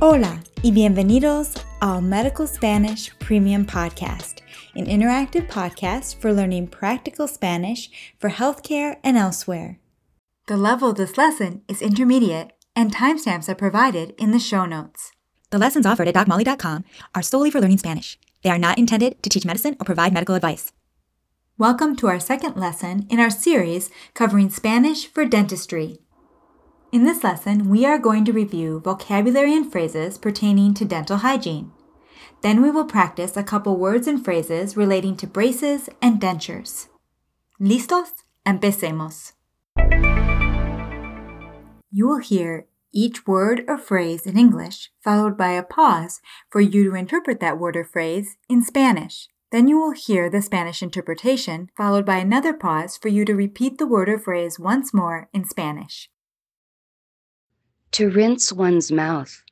Hola y bienvenidos al Medical Spanish Premium Podcast, an interactive podcast for learning practical Spanish for healthcare and elsewhere. The level of this lesson is intermediate, and timestamps are provided in the show notes. The lessons offered at DocMolly.com are solely for learning Spanish. They are not intended to teach medicine or provide medical advice. Welcome to our second lesson in our series covering Spanish for dentistry. In this lesson, we are going to review vocabulary and phrases pertaining to dental hygiene. Then we will practice a couple words and phrases relating to braces and dentures. ¿Listos? Empecemos. You will hear each word or phrase in English followed by a pause for you to interpret that word or phrase in Spanish. Then you will hear the Spanish interpretation followed by another pause for you to repeat the word or phrase once more in Spanish. To rinse one's mouth.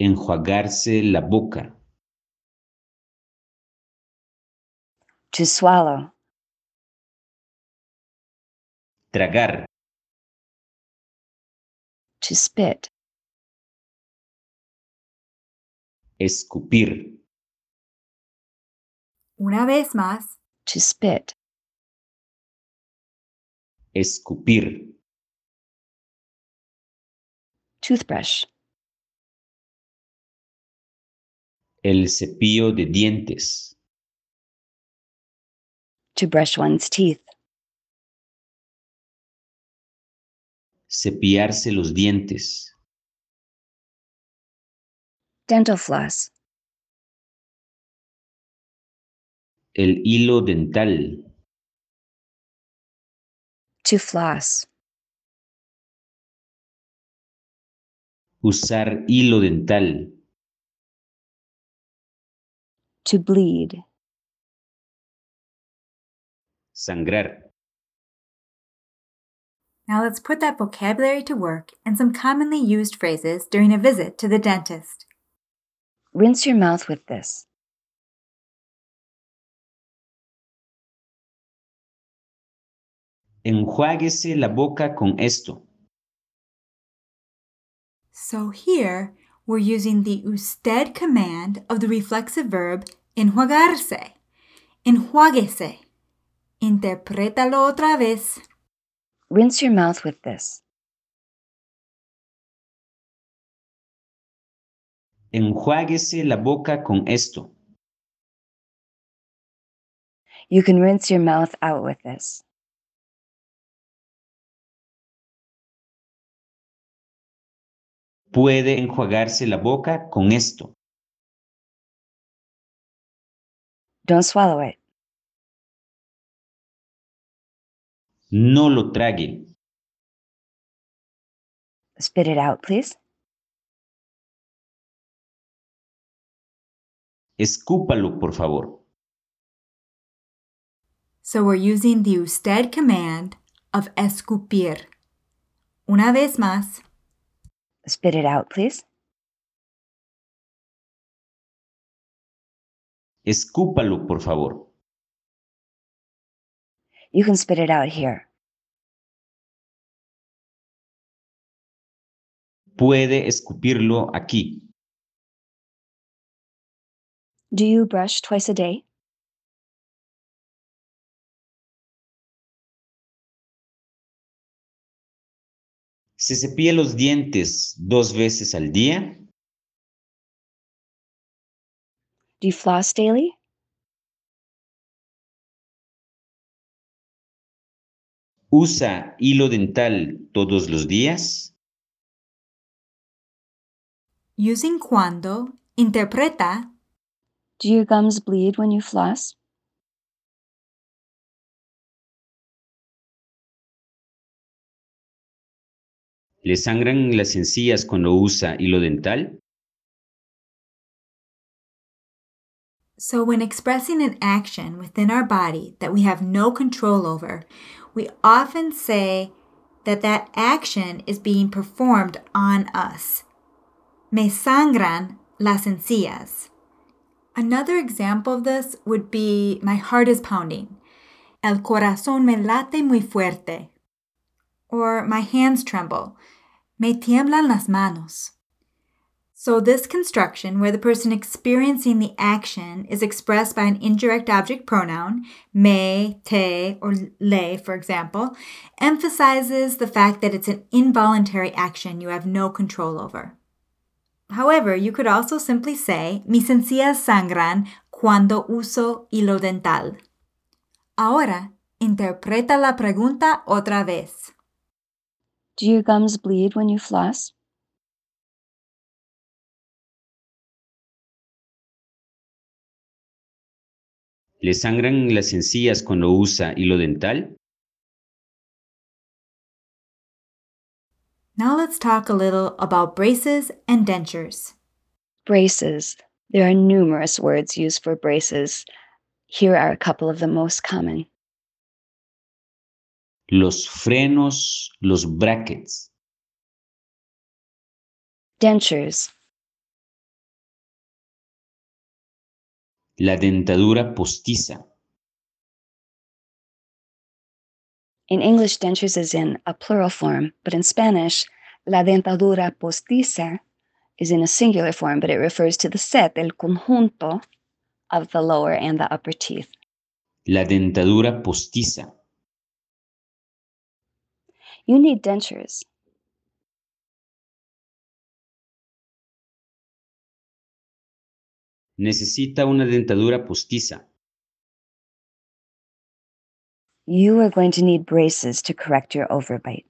Enjuagarse la boca. To swallow. Tragar. To spit. Escupir. Una vez más, To spit. Escupir. Toothbrush. El cepillo de dientes. To brush one's teeth. Cepillarse los dientes. Dental floss. El hilo dental. To floss. Usar hilo dental. To bleed. Sangrar. Now let's put that vocabulary to work and some commonly used phrases during a visit to the dentist. Rinse your mouth with this. Enjuáguese la boca con esto. So here we're using the usted command of the reflexive verb enjuagarse. Enjuáguese. Interprétalo otra vez. Rinse your mouth with this. Enjuáguese la boca con esto. You can rinse your mouth out with this. Puede enjuagarse la boca con esto. Don't swallow it. No lo trague. Spit it out, please. Escúpalo, por favor. So we're using the usted command of escupir. Una vez más, Spit it out, please. Escúpalo, por favor. You can spit it out here. Puede escupirlo aquí. Do you brush twice a day? ¿Se cepilla los dientes dos veces al día? Do you floss daily? ¿Usa hilo dental todos los días? using cuando, interpreta Do your gums bleed when you floss? ¿Le sangran las encías cuando usa hilo dental? So, when expressing an action within our body that we have no control over, we often say that that action is being performed on us. Me sangran las encías. Another example of this would be my heart is pounding. El corazón me late muy fuerte. Or my hands tremble. Me tiemblan las manos. So, this construction, where the person experiencing the action is expressed by an indirect object pronoun, me, te, or le, for example, emphasizes the fact that it's an involuntary action you have no control over. However, you could also simply say, mis encías sangran cuando uso hilo dental. Ahora, interpreta la pregunta otra vez. Do your gums bleed when you floss? ¿Le sangran las encías cuando usa hilo dental? Now let's talk a little about braces and dentures. Braces. There are numerous words used for braces. Here are a couple of the most common Los frenos, los brackets. dentures, La dentadura postiza. In English, dentures is in a plural form, but in Spanish, la dentadura postiza is in a singular form, but it refers to the set, el conjunto, of the lower and the upper teeth. La dentadura postiza. You need dentures. Necesita una dentadura postiza. You are going to need braces to correct your overbite.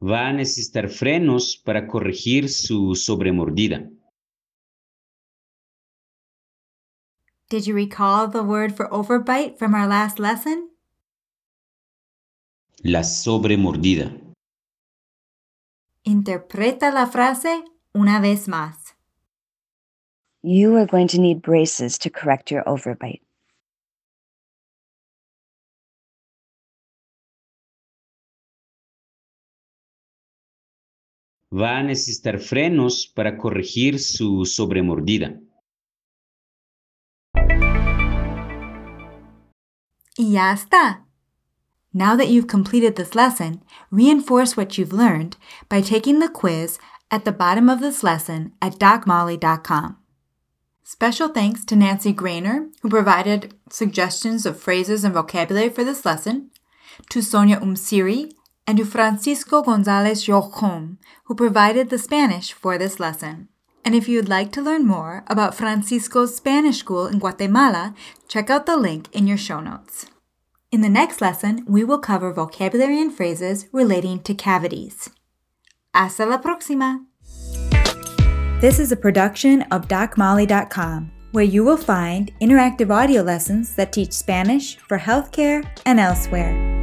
Va a necesitar frenos para corregir su sobremordida. Did you recall the word for overbite from our last lesson? La sobremordida. Interpreta la frase una vez más. You are going to need braces to correct your overbite. Va a necesitar frenos para corregir su sobremordida. Y ya está. Now that you've completed this lesson, reinforce what you've learned by taking the quiz at the bottom of this lesson at docmolly.com. Special thanks to Nancy Grainer, who provided suggestions of phrases and vocabulary for this lesson, to Sonia Umsiri, and to Francisco Gonzalez Jocom, who provided the Spanish for this lesson. And if you'd like to learn more about Francisco's Spanish school in Guatemala, check out the link in your show notes. In the next lesson, we will cover vocabulary and phrases relating to cavities. Hasta la próxima! This is a production of DocMolly.com, where you will find interactive audio lessons that teach Spanish for healthcare and elsewhere.